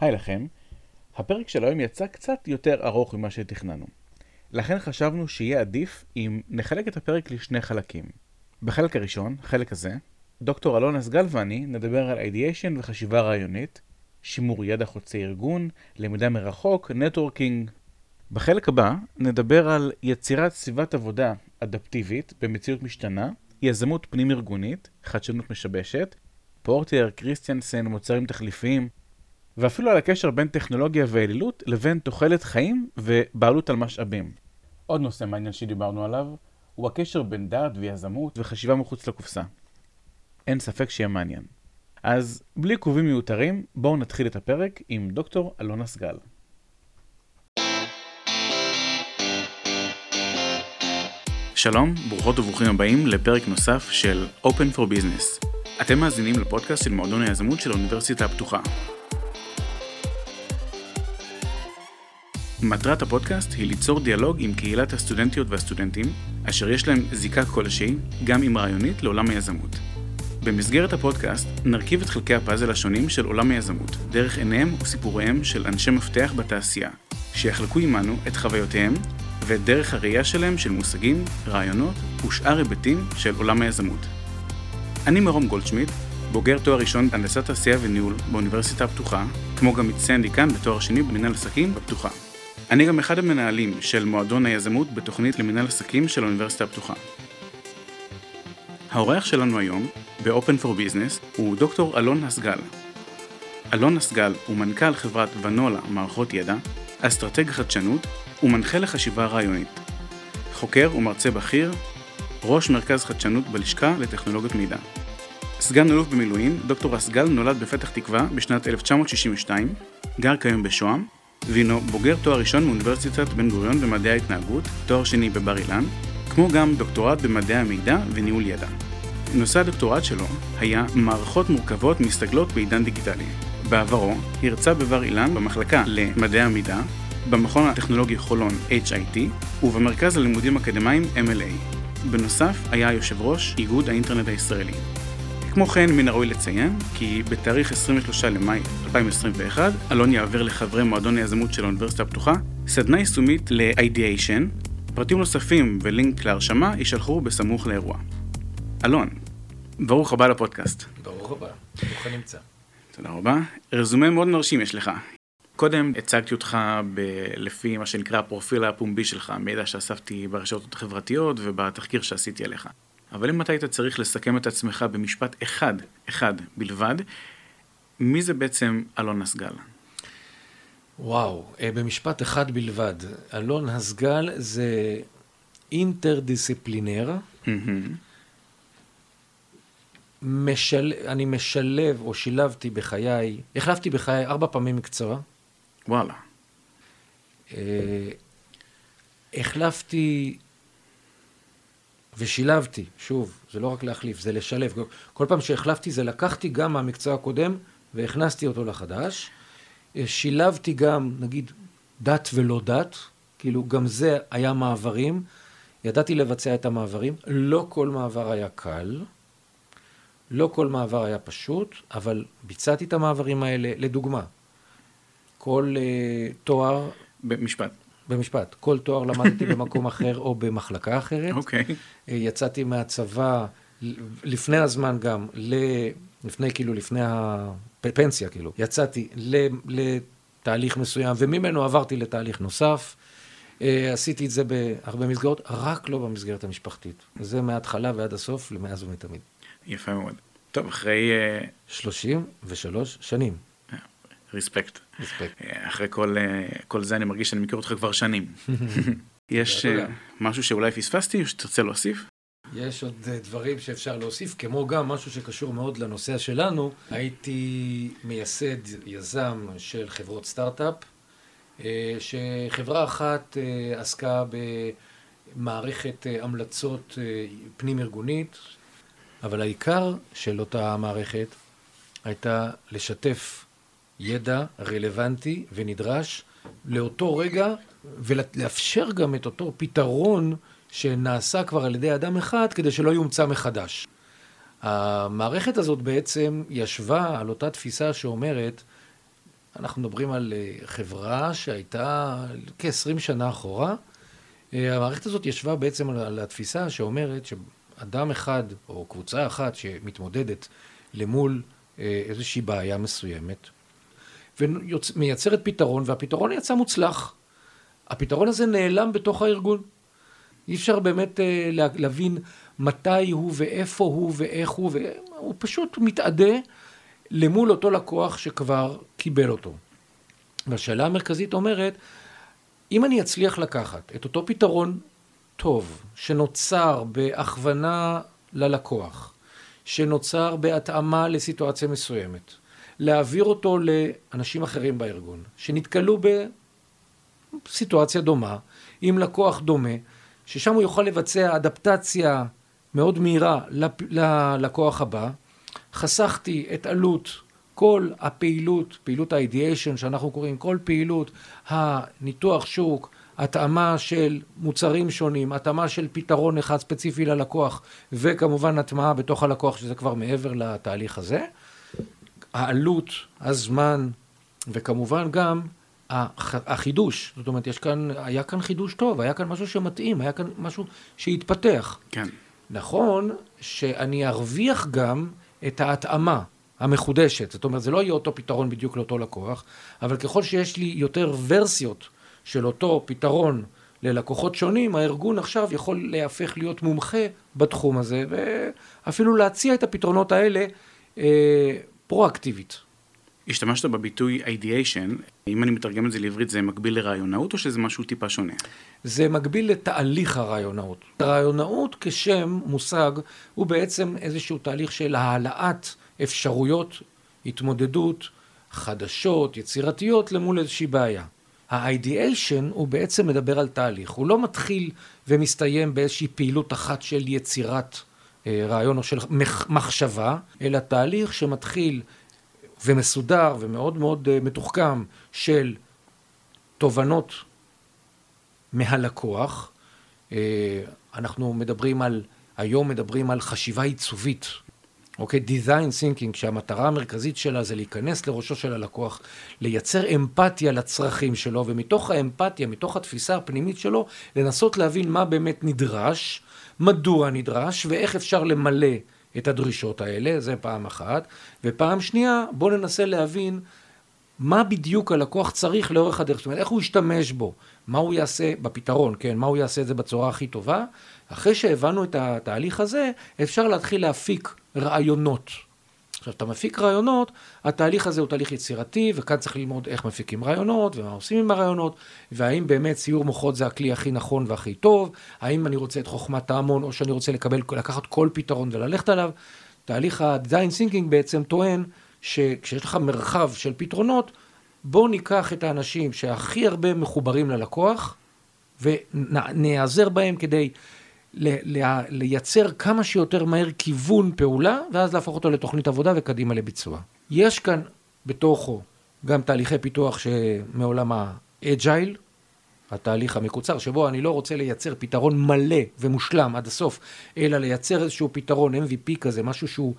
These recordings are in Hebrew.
היי לכם, הפרק של היום יצא קצת יותר ארוך ממה שתכננו. לכן חשבנו שיהיה עדיף אם נחלק את הפרק לשני חלקים. בחלק הראשון, החלק הזה, דוקטור אלון אסגל ואני נדבר על אידיאשן וחשיבה רעיונית, שימור ידע חוצי ארגון, למידה מרחוק, נטוורקינג. בחלק הבא נדבר על יצירת סביבת עבודה אדפטיבית במציאות משתנה, יזמות פנים-ארגונית, חדשנות משבשת, פורטר, קריסטיאנסן, מוצרים תחליפיים, ואפילו על הקשר בין טכנולוגיה ואלילות לבין תוחלת חיים ובעלות על משאבים. עוד נושא מעניין שדיברנו עליו הוא הקשר בין דעת ויזמות וחשיבה מחוץ לקופסה. אין ספק שיהיה מעניין. אז בלי עיכובים מיותרים, בואו נתחיל את הפרק עם דוקטור אלונה סגל. שלום, ברוכות וברוכים הבאים לפרק נוסף של Open for Business. אתם מאזינים לפודקאסט של מועדון היזמות של האוניברסיטה הפתוחה. מטרת הפודקאסט היא ליצור דיאלוג עם קהילת הסטודנטיות והסטודנטים, אשר יש להם זיקה כלשהי, גם אם רעיונית, לעולם היזמות. במסגרת הפודקאסט נרכיב את חלקי הפאזל השונים של עולם היזמות, דרך עיניהם וסיפוריהם של אנשי מפתח בתעשייה, שיחלקו עמנו את חוויותיהם ואת דרך הראייה שלהם של מושגים, רעיונות ושאר היבטים של עולם היזמות. אני מרום גולדשמיט, בוגר תואר ראשון בהנדסת תעשייה וניהול באוניברסיטה הפתוחה, כמו גם מצטיין דיקן בתואר שני במנהל עסקים בפתוחה. אני גם אחד המנהלים של מועדון היזמות בתוכנית למנהל עסקים של האוניברסיטה הפתוחה. האורח שלנו היום, ב-Open for Business, הוא דוקטור אלון הסגל. אלון הסגל הוא מנכ"ל חברת ונולה מערכות ידע, אסטרטג חדשנות ומנחה לחשיבה רעיונית. חוקר ומרצה בכיר, ראש מרכז חדשנות בלשכה לטכנולוגיות מידע. סגן אלוף במילואים, דוקטור הסגל נולד בפתח תקווה בשנת 1962, גר כיום בשוהם, והינו בוגר תואר ראשון מאוניברסיטת בן גוריון במדעי ההתנהגות, תואר שני בבר אילן, כמו גם דוקטורט במדעי המידע וניהול ידע. נושא הדוקטורט שלו היה מערכות מורכבות מסתגלות בעידן דיגיטלי. בעברו הרצה בבר אילן במחלקה למדעי המידע, במכון הטכנולוגי חולון HIT ובמרכז הלימודים אקדמיים MLA. בנוסף, היה יושב ראש איגוד האינטרנט הישראלי. כמו כן, מן הראוי לציין כי בתאריך 23 למאי 2021, אלון יעביר לחברי מועדון היזמות של האוניברסיטה הפתוחה סדנה יישומית ל-Ideation. פרטים נוספים ולינק להרשמה יישלחו בסמוך לאירוע. אלון, ברוך הבא לפודקאסט. ברוך הבא, ברוך הנמצא. תודה רבה. רזומה מאוד מרשים יש לך. קודם הצגתי אותך ב- לפי מה שנקרא הפרופיל הפומבי שלך, מידע שאספתי ברשתות החברתיות ובתחקיר שעשיתי עליך. אבל אם אתה היית צריך לסכם את עצמך במשפט אחד, אחד בלבד, מי זה בעצם אלון אסגל? וואו, אה, במשפט אחד בלבד. אלון הסגל זה אינטרדיסציפלינר. משל... אני משלב או שילבתי בחיי, החלפתי בחיי ארבע פעמים מקצוע. וואלה. אה, החלפתי ושילבתי, שוב, זה לא רק להחליף, זה לשלב. כל פעם שהחלפתי זה לקחתי גם מהמקצוע הקודם והכנסתי אותו לחדש. אה, שילבתי גם, נגיד, דת ולא דת, כאילו גם זה היה מעברים. ידעתי לבצע את המעברים. לא כל מעבר היה קל, לא כל מעבר היה פשוט, אבל ביצעתי את המעברים האלה. לדוגמה, כל uh, תואר... במשפט. במשפט. כל תואר למדתי במקום אחר או במחלקה אחרת. אוקיי. Okay. יצאתי מהצבא לפני הזמן גם, ל... לפני כאילו, לפני הפנסיה כאילו, יצאתי לתהליך מסוים וממנו עברתי לתהליך נוסף. עשיתי את זה בהרבה מסגרות, רק לא במסגרת המשפחתית. זה מההתחלה ועד הסוף, למאז ומתמיד. יפה מאוד. טוב, אחרי... 33 שנים. ריספקט. אחרי כל, כל זה אני מרגיש שאני מכיר אותך כבר שנים. יש משהו שאולי פספסתי או שתרצה להוסיף? יש עוד דברים שאפשר להוסיף, כמו גם משהו שקשור מאוד לנושא שלנו. הייתי מייסד, יזם של חברות סטארט-אפ, שחברה אחת עסקה במערכת המלצות פנים-ארגונית, אבל העיקר של אותה מערכת הייתה לשתף ידע רלוונטי ונדרש לאותו רגע, ולאפשר גם את אותו פתרון שנעשה כבר על ידי אדם אחד, כדי שלא יומצא מחדש. המערכת הזאת בעצם ישבה על אותה תפיסה שאומרת, אנחנו מדברים על אה, חברה שהייתה כ-20 שנה אחורה. אה, המערכת הזאת ישבה בעצם על התפיסה שאומרת שאדם אחד או קבוצה אחת שמתמודדת למול אה, איזושהי בעיה מסוימת, ומייצרת פתרון, והפתרון יצא מוצלח. הפתרון הזה נעלם בתוך הארגון. אי אפשר באמת להבין מתי הוא ואיפה הוא ואיך הוא, והוא פשוט מתאדה למול אותו לקוח שכבר קיבל אותו. והשאלה המרכזית אומרת, אם אני אצליח לקחת את אותו פתרון טוב, שנוצר בהכוונה ללקוח, שנוצר בהתאמה לסיטואציה מסוימת, להעביר אותו לאנשים אחרים בארגון, שנתקלו בסיטואציה דומה, עם לקוח דומה, ששם הוא יוכל לבצע אדפטציה מאוד מהירה ללקוח הבא, חסכתי את עלות כל הפעילות, פעילות ה-ideation שאנחנו קוראים, כל פעילות הניתוח שוק, התאמה של מוצרים שונים, התאמה של פתרון אחד ספציפי ללקוח, וכמובן הטמעה בתוך הלקוח, שזה כבר מעבר לתהליך הזה. העלות, הזמן, וכמובן גם החידוש. זאת אומרת, יש כאן, היה כאן חידוש טוב, היה כאן משהו שמתאים, היה כאן משהו שהתפתח. כן. נכון שאני ארוויח גם את ההתאמה המחודשת. זאת אומרת, זה לא יהיה אותו פתרון בדיוק לאותו לקוח, אבל ככל שיש לי יותר ורסיות של אותו פתרון ללקוחות שונים, הארגון עכשיו יכול להפך להיות מומחה בתחום הזה, ואפילו להציע את הפתרונות האלה אה, פרואקטיבית. השתמשת בביטוי ideation, אם אני מתרגם את זה לעברית זה מקביל לרעיונאות או שזה משהו טיפה שונה? זה מקביל לתהליך הרעיונאות. רעיונאות כשם מושג הוא בעצם איזשהו תהליך של העלאת אפשרויות, התמודדות, חדשות, יצירתיות למול איזושהי בעיה. ה-ideation הוא בעצם מדבר על תהליך, הוא לא מתחיל ומסתיים באיזושהי פעילות אחת של יצירת רעיון או של מחשבה, אלא תהליך שמתחיל ומסודר ומאוד מאוד אה, מתוחכם של תובנות מהלקוח. אה, אנחנו מדברים על, היום מדברים על חשיבה עיצובית, אוקיי? design thinking, שהמטרה המרכזית שלה זה להיכנס לראשו של הלקוח, לייצר אמפתיה לצרכים שלו, ומתוך האמפתיה, מתוך התפיסה הפנימית שלו, לנסות להבין מה באמת נדרש, מדוע נדרש, ואיך אפשר למלא את הדרישות האלה, זה פעם אחת. ופעם שנייה, בואו ננסה להבין מה בדיוק הלקוח צריך לאורך הדרך, זאת אומרת, איך הוא ישתמש בו, מה הוא יעשה בפתרון, כן, מה הוא יעשה את זה בצורה הכי טובה. אחרי שהבנו את התהליך הזה, אפשר להתחיל להפיק רעיונות. עכשיו, אתה מפיק רעיונות, התהליך הזה הוא תהליך יצירתי, וכאן צריך ללמוד איך מפיקים רעיונות, ומה עושים עם הרעיונות, והאם באמת ציור מוחות זה הכלי הכי נכון והכי טוב, האם אני רוצה את חוכמת ההמון, או שאני רוצה לקבל, לקחת כל פתרון וללכת עליו. תהליך ה-design thinking בעצם טוען שכשיש לך מרחב של פתרונות, בוא ניקח את האנשים שהכי הרבה מחוברים ללקוח, ונעזר בהם כדי לייצר כמה שיותר מהר כיוון פעולה, ואז להפוך אותו לתוכנית עבודה וקדימה לביצוע. יש כאן בתוכו גם תהליכי פיתוח שמעולם האג'ייל, התהליך המקוצר, שבו אני לא רוצה לייצר פתרון מלא ומושלם עד הסוף, אלא לייצר איזשהו פתרון MVP כזה, משהו שהוא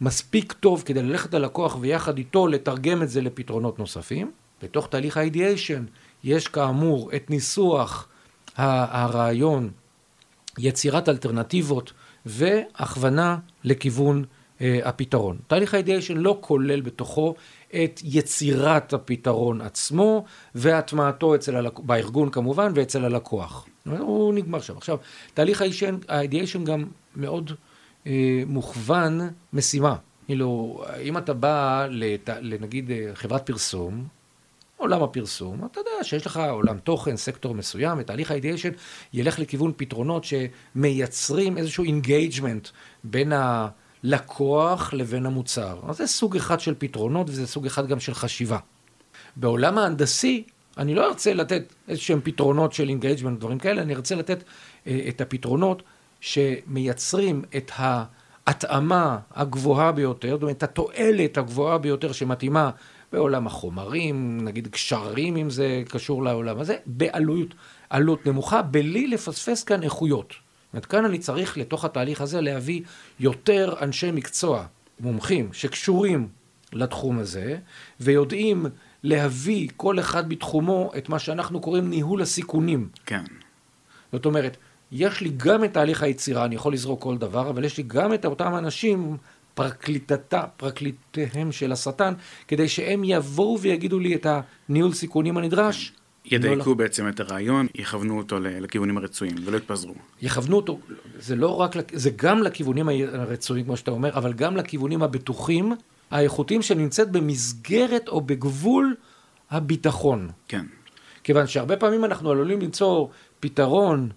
מספיק טוב כדי ללכת ללקוח ויחד איתו לתרגם את זה לפתרונות נוספים. בתוך תהליך ה-ideation יש כאמור את ניסוח הרעיון יצירת אלטרנטיבות והכוונה לכיוון אה, הפתרון. תהליך האידיאשן לא כולל בתוכו את יצירת הפתרון עצמו והטמעתו אצל הלק... בארגון כמובן ואצל הלקוח. הוא נגמר שם. עכשיו, תהליך ה ideation גם מאוד אה, מוכוון משימה. כאילו, אם אתה בא לת... לנגיד אה, חברת פרסום, עולם הפרסום, אתה יודע שיש לך עולם תוכן, סקטור מסוים, ותהליך ה ideation ילך לכיוון פתרונות שמייצרים איזשהו engagement בין הלקוח לבין המוצר. אז זה סוג אחד של פתרונות וזה סוג אחד גם של חשיבה. בעולם ההנדסי, אני לא ארצה לתת איזשהם פתרונות של engagement, דברים כאלה, אני ארצה לתת אה, את הפתרונות שמייצרים את ההתאמה הגבוהה ביותר, זאת אומרת, התועלת הגבוהה ביותר שמתאימה בעולם החומרים, נגיד קשרים אם זה קשור לעולם הזה, בעלות עלות נמוכה, בלי לפספס כאן איכויות. זאת אומרת, כאן אני צריך לתוך התהליך הזה להביא יותר אנשי מקצוע, מומחים, שקשורים לתחום הזה, ויודעים להביא כל אחד בתחומו את מה שאנחנו קוראים ניהול הסיכונים. כן. זאת אומרת, יש לי גם את תהליך היצירה, אני יכול לזרוק כל דבר, אבל יש לי גם את אותם אנשים, פרקליטתה, פרקליטיהם של השטן, כדי שהם יבואו ויגידו לי את הניהול סיכונים הנדרש. ידייקו לא, בעצם את הרעיון, יכוונו אותו לכיוונים הרצויים, ולא יתפזרו. יכוונו אותו, זה לא רק, זה גם לכיוונים הרצויים, כמו שאתה אומר, אבל גם לכיוונים הבטוחים, האיכותיים שנמצאת במסגרת או בגבול הביטחון. כן. כיוון שהרבה פעמים אנחנו עלולים למצוא פתרון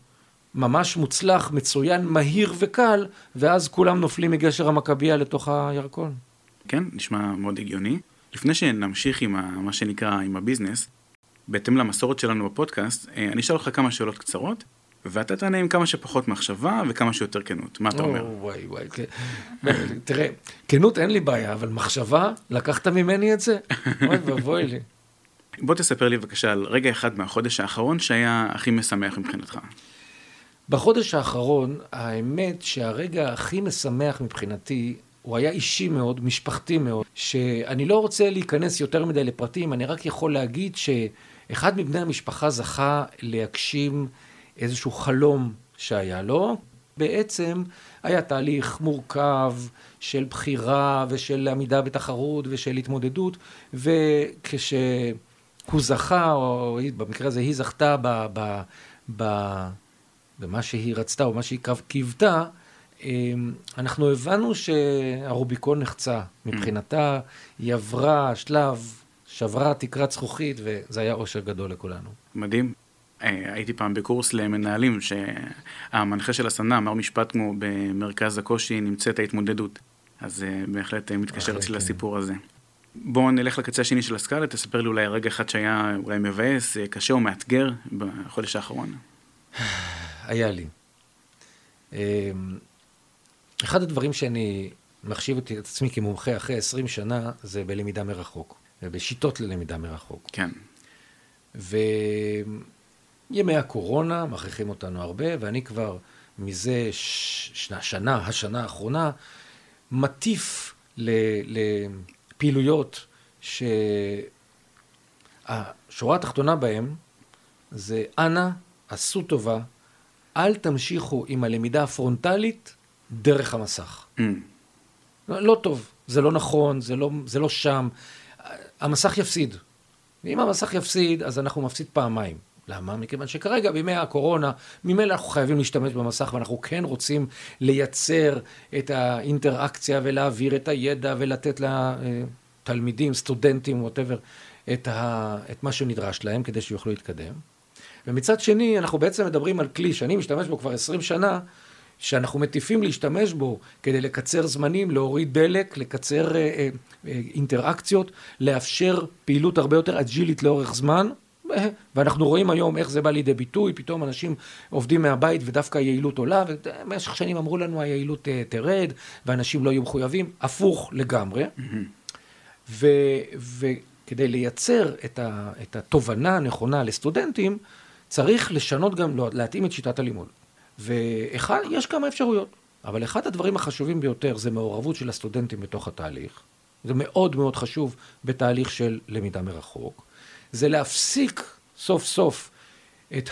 ממש מוצלח, מצוין, מהיר וקל, ואז כולם נופלים מגשר המכבייה לתוך הירקון. כן, נשמע מאוד הגיוני. לפני שנמשיך עם ה, מה שנקרא, עם הביזנס, בהתאם למסורת שלנו בפודקאסט, אה, אני אשאל אותך כמה שאלות קצרות, ואתה תענה עם כמה שפחות מחשבה וכמה שיותר כנות. מה אתה אומר? או, וואי וואי, כן. תראה, כנות אין לי בעיה, אבל מחשבה, לקחת ממני את זה? אוי ואבוי לי. בוא תספר לי בבקשה על רגע אחד מהחודש האחרון שהיה הכי משמח מבחינתך. בחודש האחרון, האמת שהרגע הכי משמח מבחינתי, הוא היה אישי מאוד, משפחתי מאוד, שאני לא רוצה להיכנס יותר מדי לפרטים, אני רק יכול להגיד שאחד מבני המשפחה זכה להגשים איזשהו חלום שהיה לו. בעצם היה תהליך מורכב של בחירה ושל עמידה בתחרות ושל התמודדות, וכשהוא זכה, או במקרה הזה היא זכתה ב... ב, ב במה שהיא רצתה או מה שהיא קיוותה, אמ, אנחנו הבנו שהרוביקון נחצה. מבחינתה היא עברה שלב, שברה תקרת זכוכית, וזה היה אושר גדול לכולנו. מדהים. אה, הייתי פעם בקורס למנהלים, שהמנחה של הסדנה אמר משפט כמו במרכז הקושי נמצאת ההתמודדות. אז אה, בהחלט אה, מתקשר אצלי כן. לסיפור הזה. בואו נלך לקצה השני של הסקאלה, תספר לי אולי רגע אחד שהיה אולי מבאס, קשה או מאתגר בחודש האחרון. היה לי. אמ, אחד הדברים שאני מחשיב את עצמי כמומחה אחרי 20 שנה, זה בלמידה מרחוק, בשיטות ללמידה מרחוק. כן. וימי הקורונה מכריחים אותנו הרבה, ואני כבר מזה ש... שנה, השנה האחרונה, מטיף ל... לפעילויות שהשורה התחתונה בהן זה אנא, עשו טובה, אל תמשיכו עם הלמידה הפרונטלית דרך המסך. Mm. לא, לא טוב, זה לא נכון, זה לא, זה לא שם. המסך יפסיד. ואם המסך יפסיד, אז אנחנו מפסיד פעמיים. למה? מכיוון שכרגע, בימי הקורונה, ממילא אנחנו חייבים להשתמש במסך, ואנחנו כן רוצים לייצר את האינטראקציה ולהעביר את הידע ולתת לתלמידים, סטודנטים, ווטאבר, את, ה... את מה שנדרש להם כדי שיוכלו להתקדם. ומצד שני, אנחנו בעצם מדברים על כלי שאני משתמש בו כבר 20 שנה, שאנחנו מטיפים להשתמש בו כדי לקצר זמנים, להוריד דלק, לקצר אה, אה, אה, אינטראקציות, לאפשר פעילות הרבה יותר אג'ילית לאורך זמן. ואנחנו רואים היום איך זה בא לידי ביטוי, פתאום אנשים עובדים מהבית ודווקא היעילות עולה, ובמשך שנים אמרו לנו היעילות אה, תרד, ואנשים לא יהיו מחויבים, הפוך לגמרי. וכדי לייצר את, ה, את התובנה הנכונה לסטודנטים, צריך לשנות גם, לא, להתאים את שיטת הלימוד. ויש כמה אפשרויות, אבל אחד הדברים החשובים ביותר זה מעורבות של הסטודנטים בתוך התהליך. זה מאוד מאוד חשוב בתהליך של למידה מרחוק. זה להפסיק סוף סוף את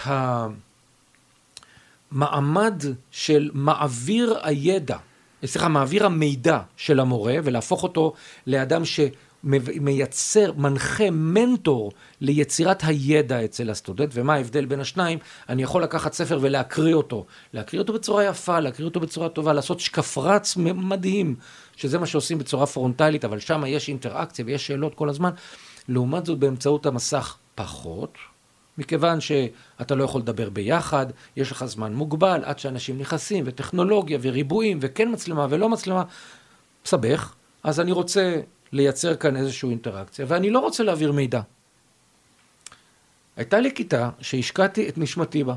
המעמד של מעביר הידע, סליחה, מעביר המידע של המורה, ולהפוך אותו לאדם ש... מייצר, מנחה, מנטור ליצירת הידע אצל הסטודנט, ומה ההבדל בין השניים? אני יכול לקחת ספר ולהקריא אותו, להקריא אותו בצורה יפה, להקריא אותו בצורה טובה, לעשות שקפרץ מדהים, שזה מה שעושים בצורה פרונטלית, אבל שם יש אינטראקציה ויש שאלות כל הזמן. לעומת זאת, באמצעות המסך פחות, מכיוון שאתה לא יכול לדבר ביחד, יש לך זמן מוגבל עד שאנשים נכנסים, וטכנולוגיה, וריבועים, וכן מצלמה ולא מצלמה, מסבך. אז אני רוצה לייצר כאן איזושהי אינטראקציה, ואני לא רוצה להעביר מידע. הייתה לי כיתה שהשקעתי את נשמתי בה,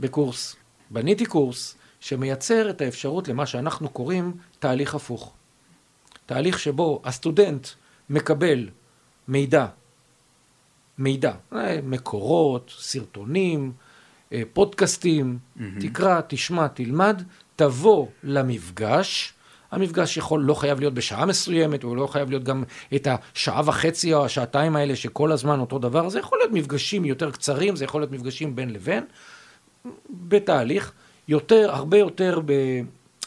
בקורס. בניתי קורס שמייצר את האפשרות למה שאנחנו קוראים תהליך הפוך. תהליך שבו הסטודנט מקבל מידע, מידע, אה, מקורות, סרטונים, אה, פודקאסטים, mm-hmm. תקרא, תשמע, תלמד, תבוא למפגש, המפגש יכול, לא חייב להיות בשעה מסוימת, הוא לא חייב להיות גם את השעה וחצי או השעתיים האלה שכל הזמן אותו דבר, זה יכול להיות מפגשים יותר קצרים, זה יכול להיות מפגשים בין לבין, בתהליך, יותר, הרבה יותר ב,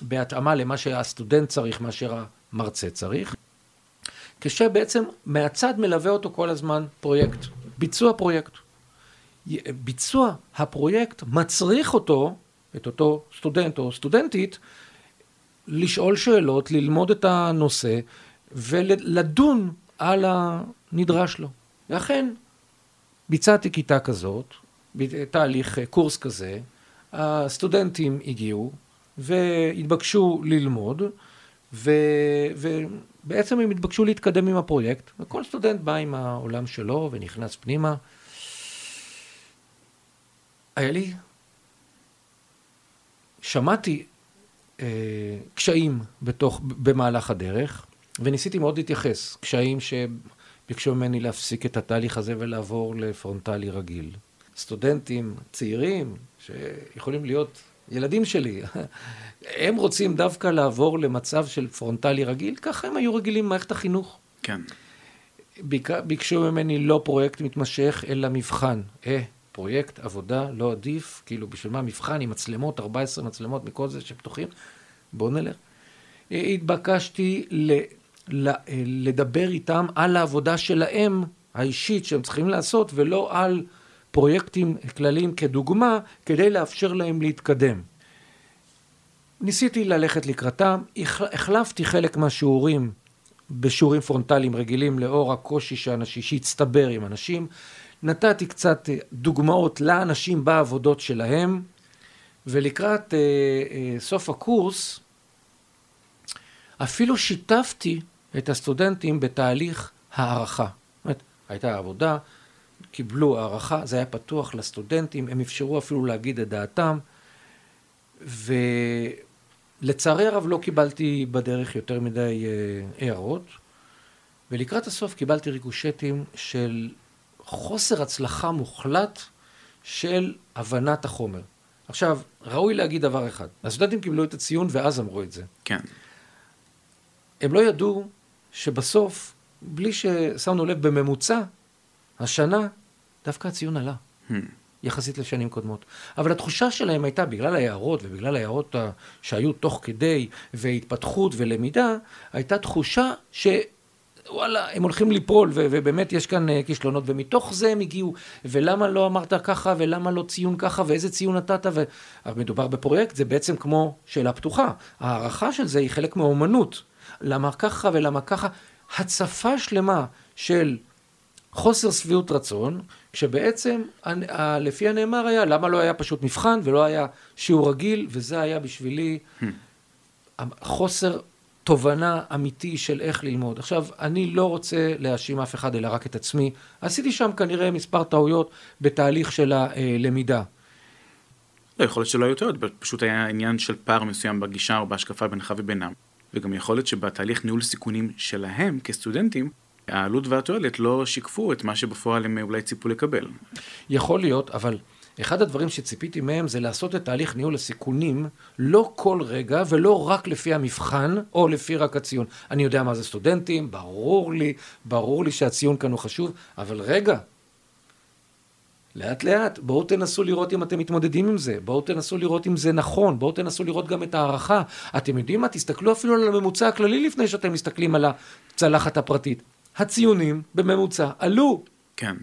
בהתאמה למה שהסטודנט צריך מאשר המרצה צריך, כשבעצם מהצד מלווה אותו כל הזמן פרויקט, ביצוע פרויקט. ביצוע הפרויקט מצריך אותו, את אותו סטודנט או סטודנטית, לשאול שאלות, ללמוד את הנושא ולדון על הנדרש לו. ואכן, ביצעתי כיתה כזאת, תהליך קורס כזה, הסטודנטים הגיעו והתבקשו ללמוד, ו... ובעצם הם התבקשו להתקדם עם הפרויקט, וכל סטודנט בא עם העולם שלו ונכנס פנימה. היה לי, שמעתי אה, קשיים בתוך, במהלך הדרך, וניסיתי מאוד להתייחס. קשיים שביקשו ממני להפסיק את התהליך הזה ולעבור לפרונטלי רגיל. סטודנטים צעירים, שיכולים להיות ילדים שלי, הם רוצים דווקא לעבור למצב של פרונטלי רגיל, ככה הם היו רגילים במערכת החינוך. כן. ביקשו ממני לא פרויקט מתמשך, אלא מבחן. אה, פרויקט עבודה לא עדיף, כאילו בשביל מה מבחן עם מצלמות, 14 מצלמות מכל זה שפתוחים, בואו נלך. התבקשתי ל, ל, לדבר איתם על העבודה שלהם, האישית, שהם צריכים לעשות, ולא על פרויקטים כלליים כדוגמה, כדי לאפשר להם להתקדם. ניסיתי ללכת לקראתם, החלפתי חלק מהשיעורים בשיעורים פרונטליים רגילים לאור הקושי שהצטבר עם אנשים. נתתי קצת אה, דוגמאות לאנשים בעבודות שלהם, ולקראת אה, אה, סוף הקורס אפילו שיתפתי את הסטודנטים בתהליך הערכה. זאת אומרת, הייתה עבודה, קיבלו הערכה, זה היה פתוח לסטודנטים, הם אפשרו אפילו להגיד את דעתם, ולצערי הרב לא קיבלתי בדרך יותר מדי אה, הערות, ולקראת הסוף קיבלתי ריקושטים של חוסר הצלחה מוחלט של הבנת החומר. עכשיו, ראוי להגיד דבר אחד, הסטודנטים קיבלו את הציון ואז אמרו את זה. כן. הם לא ידעו שבסוף, בלי ששמנו לב בממוצע, השנה דווקא הציון עלה, hmm. יחסית לשנים קודמות. אבל התחושה שלהם הייתה, בגלל ההערות ובגלל ההערות שהיו תוך כדי, והתפתחות ולמידה, הייתה תחושה ש... וואלה, הם הולכים ליפול, ו- ובאמת יש כאן uh, כישלונות, ומתוך זה הם הגיעו, ולמה לא אמרת ככה, ולמה לא ציון ככה, ואיזה ציון נתת, ומדובר בפרויקט, זה בעצם כמו שאלה פתוחה. ההערכה של זה היא חלק מהאומנות. למה ככה ולמה ככה? הצפה שלמה של חוסר שביעות רצון, כשבעצם לפי הנאמר היה, למה לא היה פשוט מבחן ולא היה שיעור רגיל, וזה היה בשבילי. חוסר תובנה אמיתי של איך ללמוד. עכשיו, אני לא רוצה להאשים אף אחד, אלא רק את עצמי. עשיתי שם כנראה מספר טעויות בתהליך של הלמידה. לא, יכול להיות שלא היו טעויות, פשוט היה עניין של פער מסוים בגישה או בהשקפה בינך ובינם. וגם יכול להיות שבתהליך ניהול סיכונים שלהם כסטודנטים, העלות והתועלת לא שיקפו את מה שבפועל הם אולי ציפו לקבל. יכול להיות, אבל אחד הדברים שציפיתי מהם זה לעשות את תהליך ניהול הסיכונים לא כל רגע ולא רק לפי המבחן או לפי רק הציון. אני יודע מה זה סטודנטים, ברור לי, ברור לי שהציון כאן הוא חשוב, אבל רגע, לאט לאט, בואו תנסו לראות אם אתם מתמודדים עם זה, בואו תנסו לראות אם זה נכון, בואו תנסו לראות גם את ההערכה. אתם יודעים מה? תסתכלו אפילו על הממוצע הכללי לפני שאתם מסתכלים על הצלחת הפרטית. הציונים בממוצע עלו. כן.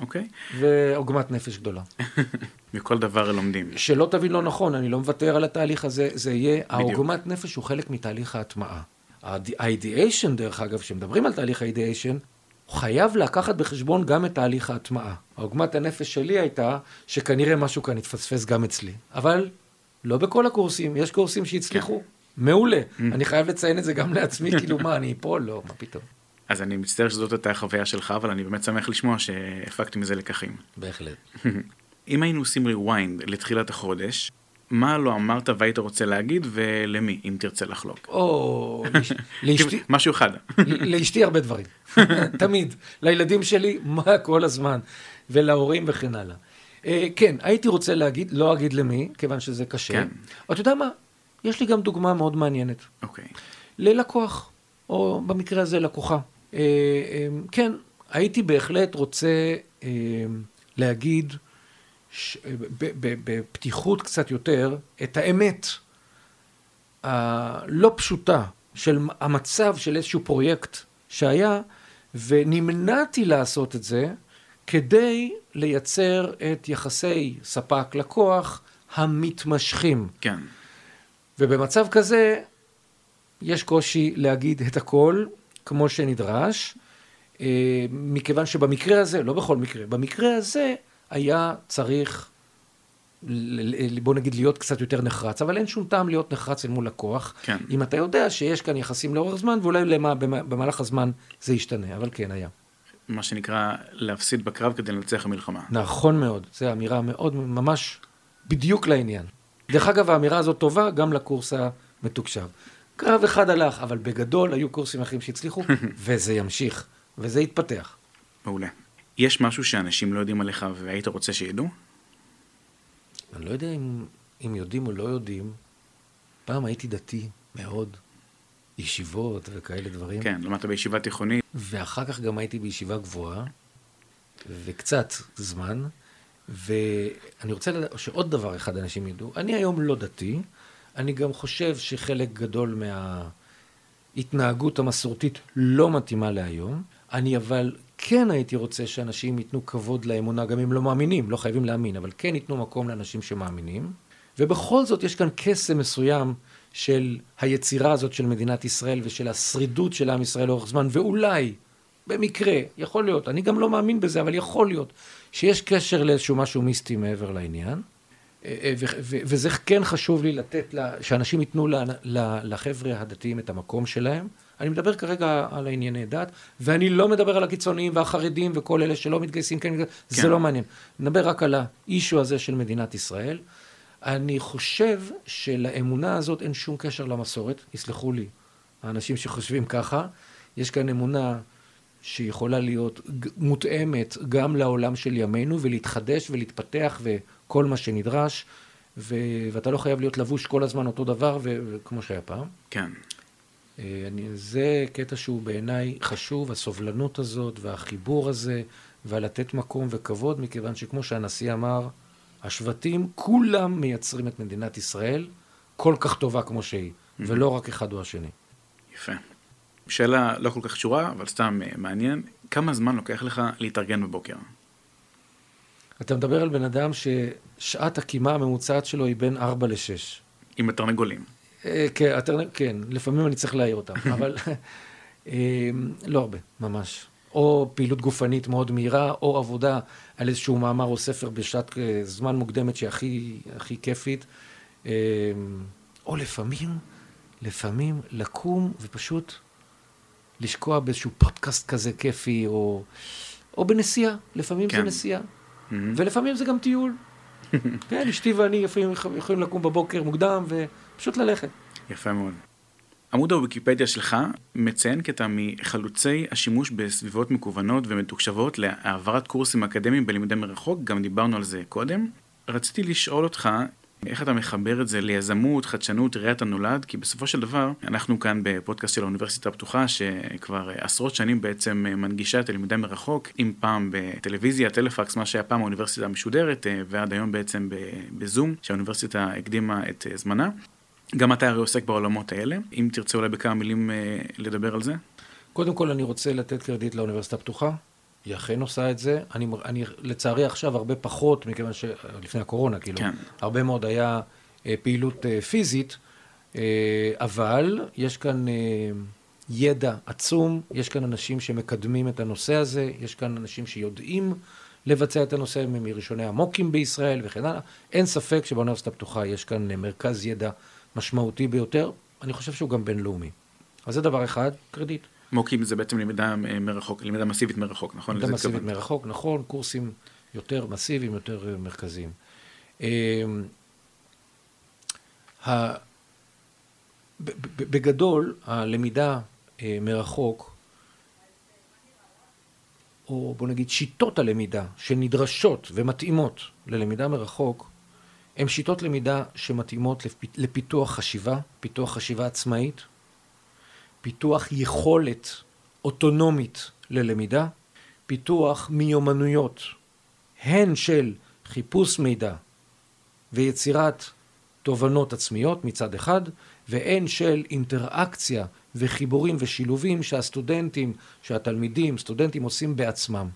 אוקיי. ועוגמת נפש גדולה. מכל דבר לומדים. שלא תבין לא נכון, אני לא מוותר על התהליך הזה, זה יהיה, העוגמת נפש הוא חלק מתהליך ההטמעה. ה-ideation, דרך אגב, כשמדברים על תהליך ה-ideation, הוא חייב לקחת בחשבון גם את תהליך ההטמעה. העוגמת הנפש שלי הייתה שכנראה משהו כאן התפספס גם אצלי. אבל לא בכל הקורסים, יש קורסים שהצליחו. כן. מעולה. Mm. אני חייב לציין את זה גם לעצמי, כאילו מה, אני אפול? לא, מה פתאום. אז אני מצטער שזאת הייתה החוויה שלך, אבל אני באמת שמח לשמוע שהפקתי מזה לקחים. בהחלט. אם היינו עושים rewind לתחילת החודש, מה לא אמרת והיית רוצה להגיד, ולמי, אם תרצה לחלוק? או, לאשתי... משהו אחד. לאשתי הרבה דברים. תמיד. לילדים שלי, מה כל הזמן. ולהורים וכן הלאה. אה, כן, הייתי רוצה להגיד, לא אגיד למי, כיוון שזה קשה. כן. אתה יודע מה? יש לי גם דוגמה מאוד מעניינת. אוקיי. ללקוח, או במקרה הזה לקוחה. אה, אה, כן, הייתי בהחלט רוצה אה, להגיד ש- בפתיחות קצת יותר את האמת הלא פשוטה של המצב של איזשהו פרויקט שהיה, ונמנעתי לעשות את זה כדי לייצר את יחסי ספק-לקוח המתמשכים. כן. ובמצב כזה, יש קושי להגיד את הכל כמו שנדרש, אה, מכיוון שבמקרה הזה, לא בכל מקרה, במקרה הזה היה צריך, בוא נגיד, להיות קצת יותר נחרץ, אבל אין שום טעם להיות נחרץ אל מול לקוח, כן. אם אתה יודע שיש כאן יחסים לאורך זמן, ואולי למה, במה- במהלך הזמן זה ישתנה, אבל כן היה. מה שנקרא להפסיד בקרב כדי לנצח במלחמה. נכון מאוד, זו אמירה מאוד, ממש בדיוק לעניין. דרך אגב, האמירה הזאת טובה גם לקורס המתוקשב. קרב אחד הלך, אבל בגדול היו קורסים אחרים שהצליחו, וזה ימשיך, וזה יתפתח. מעולה. יש משהו שאנשים לא יודעים עליך והיית רוצה שידעו? אני לא יודע אם, אם יודעים או לא יודעים, פעם הייתי דתי מאוד, ישיבות וכאלה דברים, כן, למדת בישיבה תיכונית. ואחר כך גם הייתי בישיבה גבוהה, וקצת זמן, ואני רוצה לדעת, שעוד דבר אחד אנשים ידעו, אני היום לא דתי, אני גם חושב שחלק גדול מההתנהגות המסורתית לא מתאימה להיום, אני אבל כן הייתי רוצה שאנשים ייתנו כבוד לאמונה, גם אם לא מאמינים, לא חייבים להאמין, אבל כן ייתנו מקום לאנשים שמאמינים, ובכל זאת יש כאן קסם מסוים של היצירה הזאת של מדינת ישראל ושל השרידות של עם ישראל לאורך זמן, ואולי, במקרה, יכול להיות, אני גם לא מאמין בזה, אבל יכול להיות, שיש קשר לאיזשהו משהו מיסטי מעבר לעניין. אה, אה, ו- ו- וזה כן חשוב לי לתת, לה, שאנשים ייתנו לחבר'ה הדתיים את המקום שלהם. אני מדבר כרגע על הענייני דת, ואני לא מדבר על הקיצוניים והחרדים וכל אלה שלא מתגייסים, כן, כן. זה לא מעניין. אני מדבר רק על האישו הזה של מדינת ישראל. אני חושב שלאמונה הזאת אין שום קשר למסורת, יסלחו לי האנשים שחושבים ככה. יש כאן אמונה שיכולה להיות מותאמת גם לעולם של ימינו ולהתחדש ולהתפתח וכל מה שנדרש, ו- ואתה לא חייב להיות לבוש כל הזמן אותו דבר ו- וכמו שהיה פעם. כן. אה, אני, זה קטע שהוא בעיניי חשוב, הסובלנות הזאת והחיבור הזה, והלתת מקום וכבוד, מכיוון שכמו שהנשיא אמר, השבטים כולם מייצרים את מדינת ישראל כל כך טובה כמו שהיא, ולא רק אחד או השני. יפה. שאלה לא כל כך קשורה, אבל סתם אה, מעניין. כמה זמן לוקח לך להתארגן בבוקר? אתה מדבר על בן אדם ששעת הקימה הממוצעת שלו היא בין 4 ל-6. עם התרנגולים. אה, כן, התרנ- כן, לפעמים אני צריך להעיר אותם, אבל אה, לא הרבה, ממש. או פעילות גופנית מאוד מהירה, או עבודה על איזשהו מאמר או ספר בשעת אה, זמן מוקדמת שהיא הכי, הכי כיפית. או לפעמים, לפעמים לקום ופשוט לשקוע באיזשהו פודקאסט כזה כיפי, או, או בנסיעה, לפעמים כן. זה נסיעה. מהמם. ולפעמים זה גם טיול. כן, אשתי ואני לפעמים יכולים לקום בבוקר מוקדם ופשוט ללכת. יפה מאוד. עמוד הוויקיפדיה שלך מציין קטע מחלוצי השימוש בסביבות מקוונות ומתוקשבות להעברת קורסים אקדמיים בלימודי מרחוק, גם דיברנו על זה קודם. רציתי לשאול אותך, איך אתה מחבר את זה ליזמות, חדשנות, ראיית הנולד? כי בסופו של דבר, אנחנו כאן בפודקאסט של האוניברסיטה הפתוחה, שכבר עשרות שנים בעצם מנגישה את הלימודי מרחוק, אם פעם בטלוויזיה, טלפקס, מה שהיה פעם האוניברסיטה המשודרת, ועד היום בעצם בזום, שהאוניברסיטה הקדימה את זמנה. גם אתה הרי עוסק בעולמות האלה, אם תרצה אולי בכמה מילים אה, לדבר על זה. קודם כל אני רוצה לתת קרדיט לאוניברסיטה הפתוחה, היא אכן עושה את זה. אני, אני לצערי עכשיו הרבה פחות, מכיוון שלפני הקורונה, כאילו, כן. הרבה מאוד היה אה, פעילות אה, פיזית, אה, אבל יש כאן אה, ידע עצום, יש כאן אנשים שמקדמים את הנושא הזה, יש כאן אנשים שיודעים לבצע את הנושא, הם מראשוני המו"כים בישראל וכן הלאה. אין ספק שבאוניברסיטה הפתוחה יש כאן אה, מרכז ידע משמעותי ביותר, אני חושב שהוא גם בינלאומי. אז זה דבר אחד, קרדיט. מוקים זה בעצם למידה אה, מרחוק, למידה מסיבית מרחוק, נכון? למידה מסיבית התכוונת. מרחוק, נכון, קורסים יותר מסיביים, יותר אה, מרכזיים. אה, בגדול, הלמידה מרחוק, או בוא נגיד שיטות הלמידה שנדרשות ומתאימות ללמידה מרחוק, הן שיטות למידה שמתאימות לפיתוח חשיבה, פיתוח חשיבה עצמאית, פיתוח יכולת אוטונומית ללמידה, פיתוח מיומנויות, הן של חיפוש מידע ויצירת תובנות עצמיות מצד אחד, והן של אינטראקציה וחיבורים ושילובים שהסטודנטים, שהתלמידים, סטודנטים עושים בעצמם.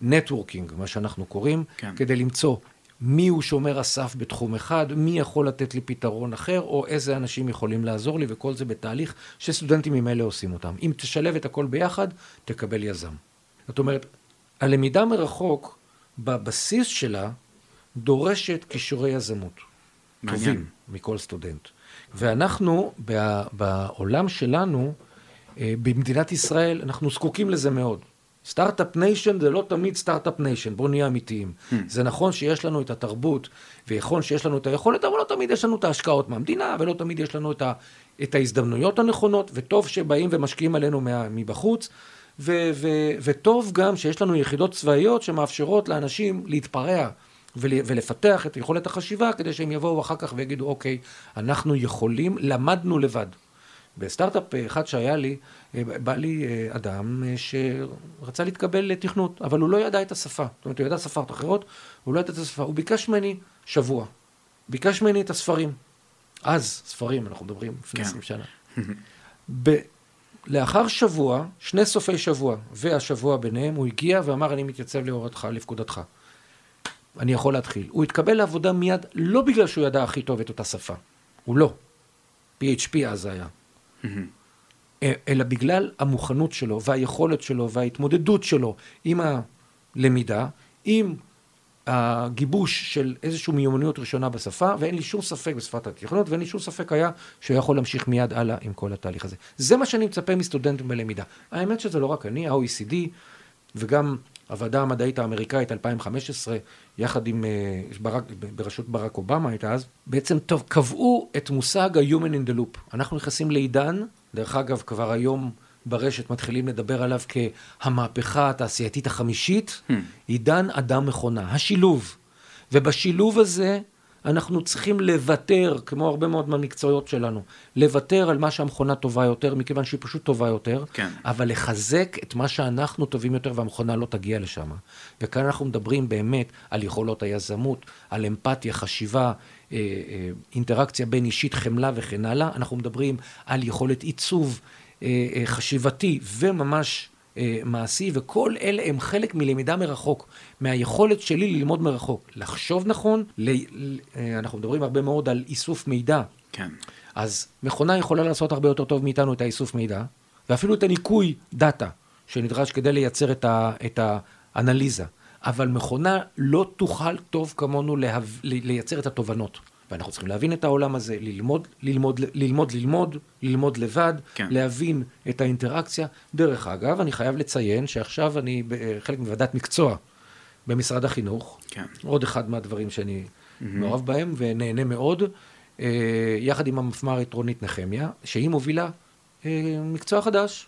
נטוורקינג, מה שאנחנו קוראים, כן. כדי למצוא מי הוא שומר הסף בתחום אחד, מי יכול לתת לי פתרון אחר, או איזה אנשים יכולים לעזור לי, וכל זה בתהליך שסטודנטים ממילא עושים אותם. אם תשלב את הכל ביחד, תקבל יזם. זאת אומרת, הלמידה מרחוק, בבסיס שלה, דורשת כישורי יזמות. מעניין. טובים מכל סטודנט. ואנחנו, בעולם שלנו, אה, במדינת ישראל, אנחנו זקוקים לזה מאוד. Start-up nation זה לא תמיד start-up nation, בואו נהיה אמיתיים. Hmm. זה נכון שיש לנו את התרבות, ויכול שיש לנו את היכולת, אבל לא תמיד יש לנו את ההשקעות מהמדינה, ולא תמיד יש לנו את, ה, את ההזדמנויות הנכונות, וטוב שבאים ומשקיעים עלינו מה, מבחוץ, ו, ו, וטוב גם שיש לנו יחידות צבאיות שמאפשרות לאנשים להתפרע. ולפתח את יכולת החשיבה כדי שהם יבואו אחר כך ויגידו אוקיי, אנחנו יכולים, למדנו לבד. בסטארט-אפ אחד שהיה לי, אה, בא לי אה, אדם אה, שרצה להתקבל לתכנות, אבל הוא לא ידע את השפה. זאת אומרת, הוא ידע שפות אחרות, הוא לא ידע את השפה. הוא ביקש ממני שבוע. ביקש ממני את הספרים. אז, ספרים, אנחנו מדברים לפני כן. 20 שנה. ב- לאחר שבוע, שני סופי שבוע, והשבוע ביניהם, הוא הגיע ואמר, אני מתייצב להורתך, לפקודתך. אני יכול להתחיל. הוא התקבל לעבודה מיד, לא בגלל שהוא ידע הכי טוב את אותה שפה. הוא לא. PHP אז היה. אלא בגלל המוכנות שלו והיכולת שלו וההתמודדות שלו עם הלמידה, עם הגיבוש של איזושהי מיומנויות ראשונה בשפה, ואין לי שום ספק בשפת התכנות, ואין לי שום ספק היה שהוא יכול להמשיך מיד הלאה עם כל התהליך הזה. זה מה שאני מצפה מסטודנטים בלמידה. האמת שזה לא רק אני, ה-OECD, וגם הוועדה המדעית האמריקאית 2015, יחד עם, אה, ברק, בראשות ברק אובמה הייתה אז, בעצם טוב, קבעו את מושג ה-human in the loop. אנחנו נכנסים לעידן, דרך אגב, כבר היום ברשת מתחילים לדבר עליו כהמהפכה התעשייתית החמישית, hmm. עידן אדם מכונה, השילוב. ובשילוב הזה אנחנו צריכים לוותר, כמו הרבה מאוד מהמקצועיות שלנו, לוותר על מה שהמכונה טובה יותר, מכיוון שהיא פשוט טובה יותר, כן. אבל לחזק את מה שאנחנו טובים יותר והמכונה לא תגיע לשם. וכאן אנחנו מדברים באמת על יכולות היזמות, על אמפתיה, חשיבה, אה, אה, אינטראקציה בין אישית, חמלה וכן הלאה. אנחנו מדברים על יכולת עיצוב אה, חשיבתי וממש אה, מעשי, וכל אלה הם חלק מלמידה מרחוק, מהיכולת שלי ללמוד מרחוק. לחשוב נכון, ל... אה, אנחנו מדברים הרבה מאוד על איסוף מידע. כן. אז מכונה יכולה לעשות הרבה יותר טוב מאיתנו את האיסוף מידע, ואפילו את הניקוי דאטה שנדרש כדי לייצר את, ה... את האנליזה. אבל מכונה לא תוכל טוב כמונו להב... לייצר את התובנות. ואנחנו צריכים להבין את העולם הזה, ללמוד, ללמוד, ללמוד, ללמוד, ללמוד לבד, כן. להבין את האינטראקציה. דרך אגב, אני חייב לציין שעכשיו אני חלק מוועדת מקצוע במשרד החינוך. כן. עוד אחד מהדברים שאני mm-hmm. מעורב בהם ונהנה מאוד, אה, יחד עם המפמ"רית רונית נחמיה, שהיא מובילה אה, מקצוע חדש.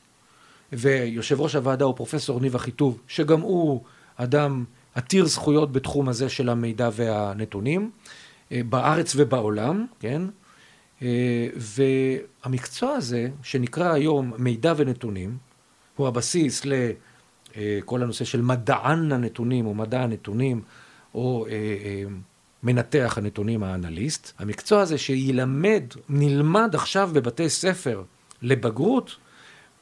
ויושב ראש הוועדה הוא פרופסור ניב אחיטוב, שגם הוא אדם עתיר זכויות בתחום הזה של המידע והנתונים. אה, בארץ ובעולם, כן? אה, והמקצוע הזה, שנקרא היום מידע ונתונים, הוא הבסיס לכל הנושא של מדען הנתונים, או מדע הנתונים, או אה, מנתח הנתונים, האנליסט. המקצוע הזה שילמד, נלמד עכשיו בבתי ספר לבגרות,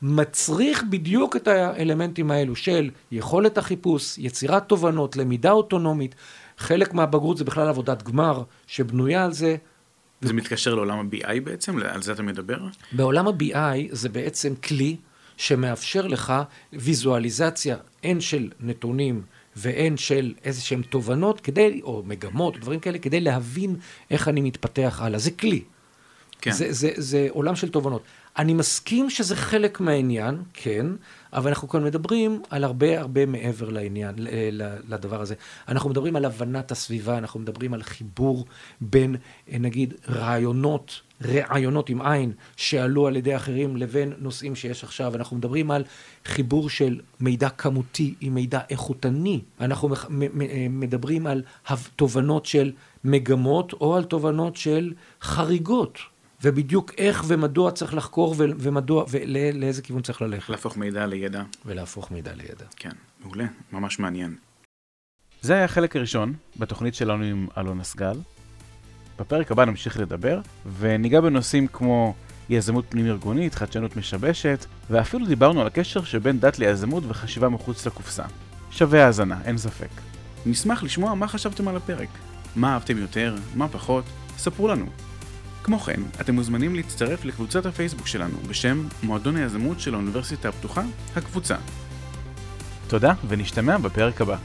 מצריך בדיוק את האלמנטים האלו של יכולת החיפוש, יצירת תובנות, למידה אוטונומית, חלק מהבגרות זה בכלל עבודת גמר שבנויה על זה. זה מתקשר לעולם ה-BI בעצם? על זה אתה מדבר? בעולם ה-BI זה בעצם כלי שמאפשר לך ויזואליזציה הן של נתונים והן של איזה שהן תובנות כדי, או מגמות, דברים כאלה, כדי להבין איך אני מתפתח הלאה. זה כלי. כן. זה, זה, זה עולם של תובנות. אני מסכים שזה חלק מהעניין, כן, אבל אנחנו כאן מדברים על הרבה הרבה מעבר לעניין, לדבר הזה. אנחנו מדברים על הבנת הסביבה, אנחנו מדברים על חיבור בין, נגיד, רעיונות רעיונות עם עין שעלו על ידי אחרים לבין נושאים שיש עכשיו. אנחנו מדברים על חיבור של מידע כמותי עם מידע איכותני. אנחנו מדברים על תובנות של מגמות או על תובנות של חריגות. ובדיוק איך ומדוע צריך לחקור ומדוע ולאיזה כיוון צריך ללכת. להפוך מידע לידע. ולהפוך מידע לידע. כן, מעולה, ממש מעניין. זה היה החלק הראשון בתוכנית שלנו עם אלון אסגל. בפרק הבא נמשיך לדבר, וניגע בנושאים כמו יזמות פנים-ארגונית, חדשנות משבשת, ואפילו דיברנו על הקשר שבין דת ליזמות וחשיבה מחוץ לקופסה. שווה האזנה, אין ספק. נשמח לשמוע מה חשבתם על הפרק. מה אהבתם יותר, מה פחות, ספרו לנו. כמו כן, אתם מוזמנים להצטרף לקבוצת הפייסבוק שלנו בשם מועדון היזמות של האוניברסיטה הפתוחה, הקבוצה. תודה, ונשתמע בפרק הבא.